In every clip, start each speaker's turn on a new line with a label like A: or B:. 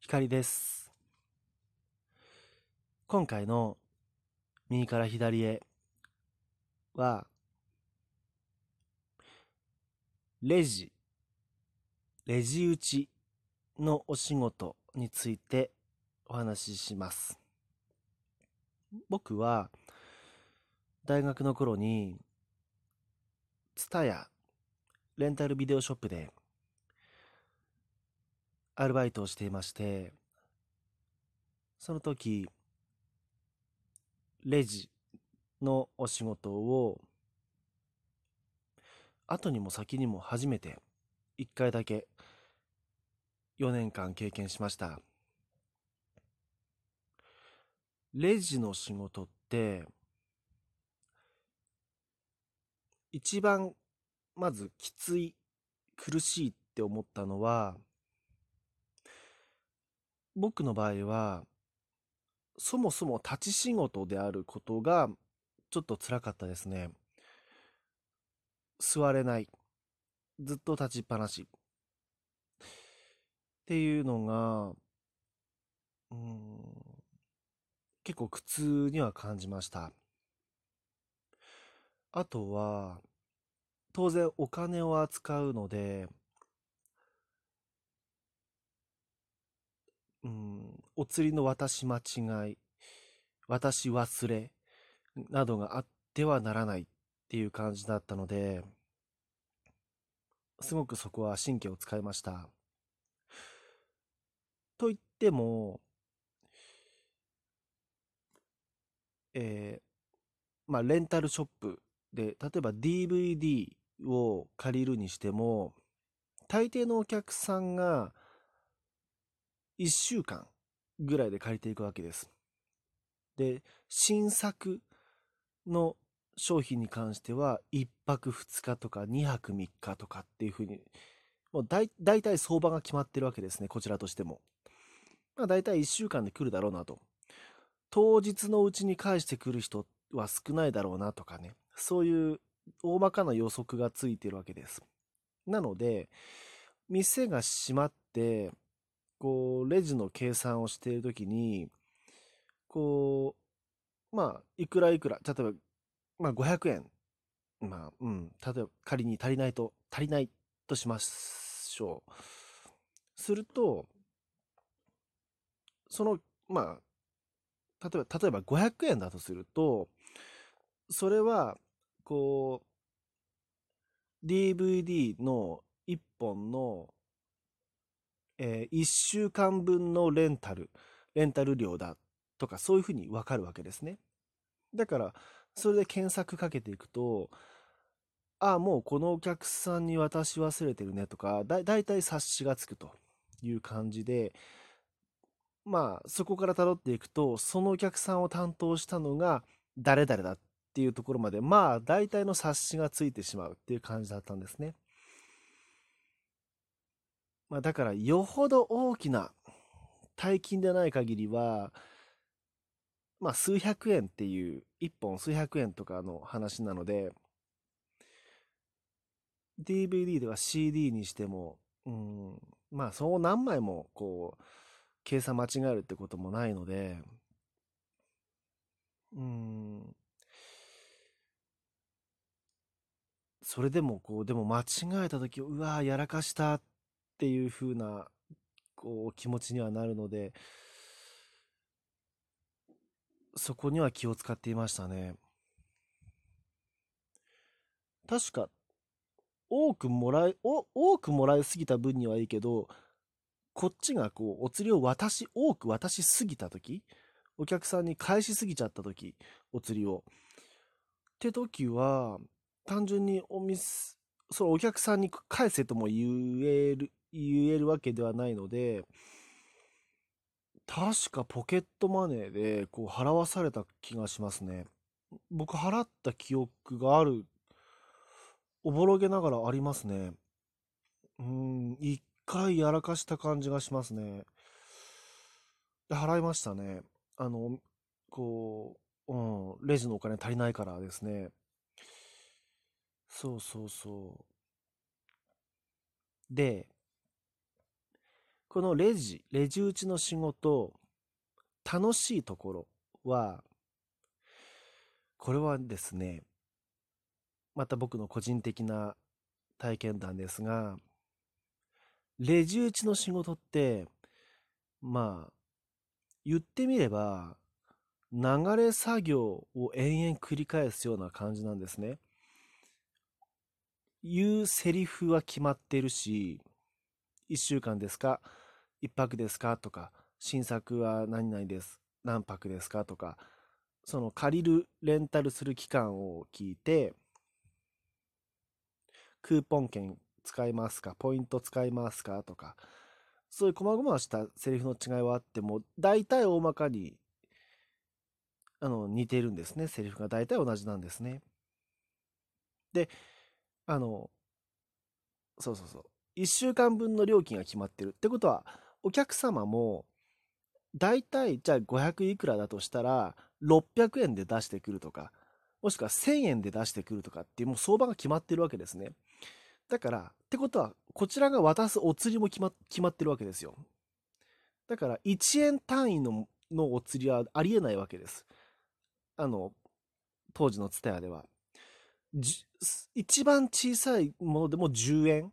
A: 光です。今回の右から左へは、レジ、レジ打ちのお仕事についてお話しします。僕は大学の頃に、ツタヤレンタルビデオショップでアルバイトをしていまして、その時、レジのお仕事を、後にも先にも初めて1回だけ4年間経験しました。レジの仕事って、一番まずきつい、苦しいって思ったのは、僕の場合は、そもそも立ち仕事であることがちょっと辛かったですね。座れない。ずっと立ちっぱなし。っていうのが、うん、結構苦痛には感じました。あとは、当然お金を扱うので、うん、お釣りの渡し間違い、渡し忘れなどがあってはならないっていう感じだったので、すごくそこは神経を使いました。と言っても、えーまあ、レンタルショップで、例えば DVD を借りるにしても、大抵のお客さんが1週間ぐらいで借りていくわけです。で、新作の商品に関しては1泊2日とか2泊3日とかっていうふうに、もう大体相場が決まってるわけですね、こちらとしても。まあ大体1週間で来るだろうなと。当日のうちに返してくる人は少ないだろうなとかね、そういう大まかな予測がついてるわけです。なので、店が閉まって、こう、レジの計算をしているときに、こう、まあ、いくらいくら、例えば、まあ、500円。まあ、うん、例えば仮に足りないと、足りないとしましょう。すると、その、まあ、例えば、例えば500円だとすると、それは、こう、DVD の1本の、え1週間分のレンタル、レンタル料だとか、そういうふうにわかるわけですね。だから、それで検索かけていくと、ああ、もうこのお客さんに渡し忘れてるねとか、だ、だいたい察しがつくという感じで、まあ、そこから辿っていくと、そのお客さんを担当したのが誰々だっていうところまで、まあ、大体の察しがついてしまうっていう感じだったんですね。まあ、だから、よほど大きな大金でない限りは、まあ、数百円っていう、一本数百円とかの話なので、DVD では CD にしても、うん、まあ、そう何枚も、こう、計算間違えるってこともないので、うん、それでも、こう、でも間違えた時、うわーやらかしたっていう風な、こう、気持ちにはなるので、そこには気を使っていましたね。確か、多くもらい、お、多くもらいすぎた分にはいいけど、こっちがこう、お釣りを渡し、多く渡しすぎたとき、お客さんに返しすぎちゃったとき、お釣りを。って時は、単純にお店、そのお客さんに返せとも言える、言えるわけではないので、確かポケットマネーでこう払わされた気がしますね。僕払った記憶がある、おぼろげながらありますね。うん、一回やらかした感じがしますね。で、払いましたね。あの、こう、うん、レジのお金足りないからですね。そうそうそう。で、このレジ、レジ打ちの仕事、楽しいところは、これはですね、また僕の個人的な体験談ですが、レジ打ちの仕事って、まあ、言ってみれば、流れ作業を延々繰り返すような感じなんですね。言うセリフは決まってるし、1週間ですか？?1 泊ですか？とか、新作は何々です？何泊ですか？とか、その借りる、レンタルする期間を聞いて、クーポン券使いますか？ポイント使いますか？とか、そういう細々したセリフの違いはあっても、大体大まかに、あの、似てるんですね。セリフが大体同じなんですね。で、あの、そうそうそう。1週間分の料金が決まってる。ってことは、お客様も、大体、じゃあ500いくらだとしたら、600円で出してくるとか、もしくは1000円で出してくるとかっていう、もう相場が決まってるわけですね。だから、ってことは、こちらが渡すお釣りも決ま決まってるわけですよ。だから、1円単位ののお釣りはありえないわけです。あの、当時のツタヤでは。一番小さいものでも10円、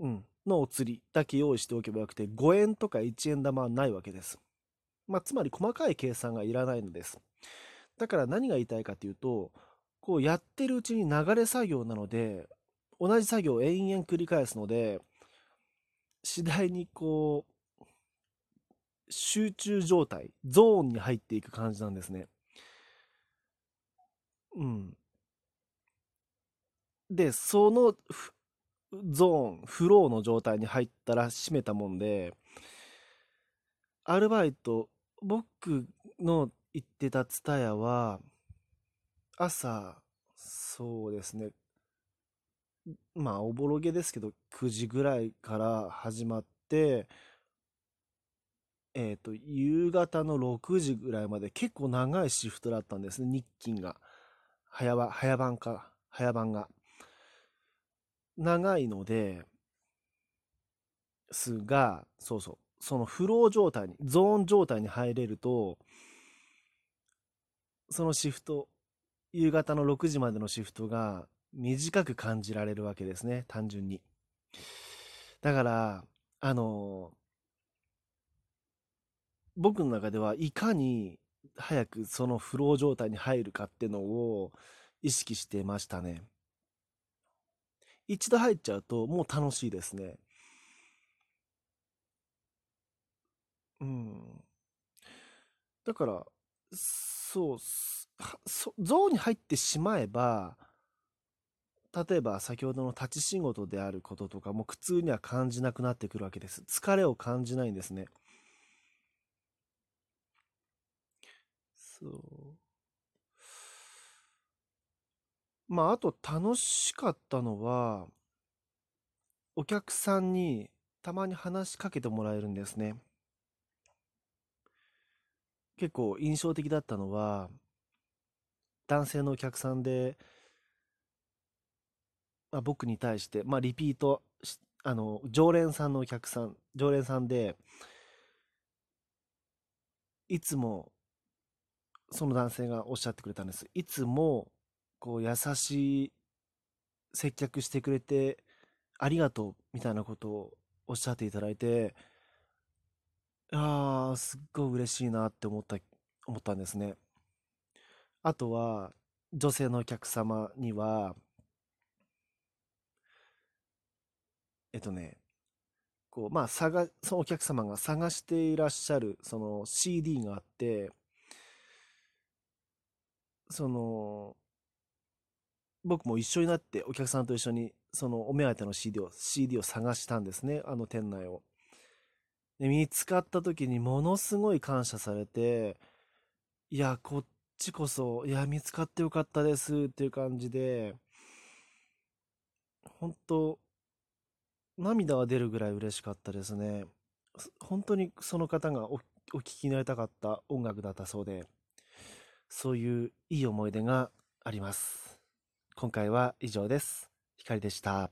A: うん、のお釣りだけ用意しておけばよくて、5円とか1円玉はないわけです。まあ、つまり細かい計算がいらないのです。だから何が言いたいかというと、こうやってるうちに流れ作業なので、同じ作業を延々繰り返すので、次第にこう、集中状態、ゾーンに入っていく感じなんですね。うん。で、そのゾーン、フローの状態に入ったら閉めたもんで、アルバイト、僕の行ってたツタヤは、朝、そうですね。まあ、おぼろげですけど、9時ぐらいから始まって、えっ、と、夕方の6時ぐらいまで結構長いシフトだったんですね、日勤が。早、早番か、早番が。長いので、すが、そうそう、そのフロー状態に、ゾーン状態に入れると、そのシフト、夕方の6時までのシフトが短く感じられるわけですね、単純に。だから、あの、僕の中ではいかに早くそのフロー状態に入るかっていうのを意識してましたね。一度入っちゃうともう楽しいですね。うん。だから、そう、ゾーンに入ってしまえば、例えば先ほどの立ち仕事であることとかも苦痛には感じなくなってくるわけです。疲れを感じないんですね。そう。まあ、あと楽しかったのは、お客さんにたまに話しかけてもらえるんですね。結構印象的だったのは、男性のお客さんで、まあ、僕に対して、まあ、リピートあの、常連さんのお客さん、常連さんで、いつも、その男性がおっしゃってくれたんです。いつも、こう、優しい接客してくれて、ありがとう、みたいなことをおっしゃっていただいて、ああ、すっごい嬉しいなって思った、思ったんですね。あとは、女性のお客様には、えっとね、こう、まあ、探、そのお客様が探していらっしゃる、その CD があって、その、僕も一緒になってお客さんと一緒にそのお目当ての CD を CD を探したんですねあの店内を。で見つかった時にものすごい感謝されていやこっちこそいや見つかってよかったですっていう感じで本当涙が出るぐらい嬉しかったですね。本当にその方がおお聞きになりたかった音楽だったそうでそういういい思い出があります。今回は以上です。光でした。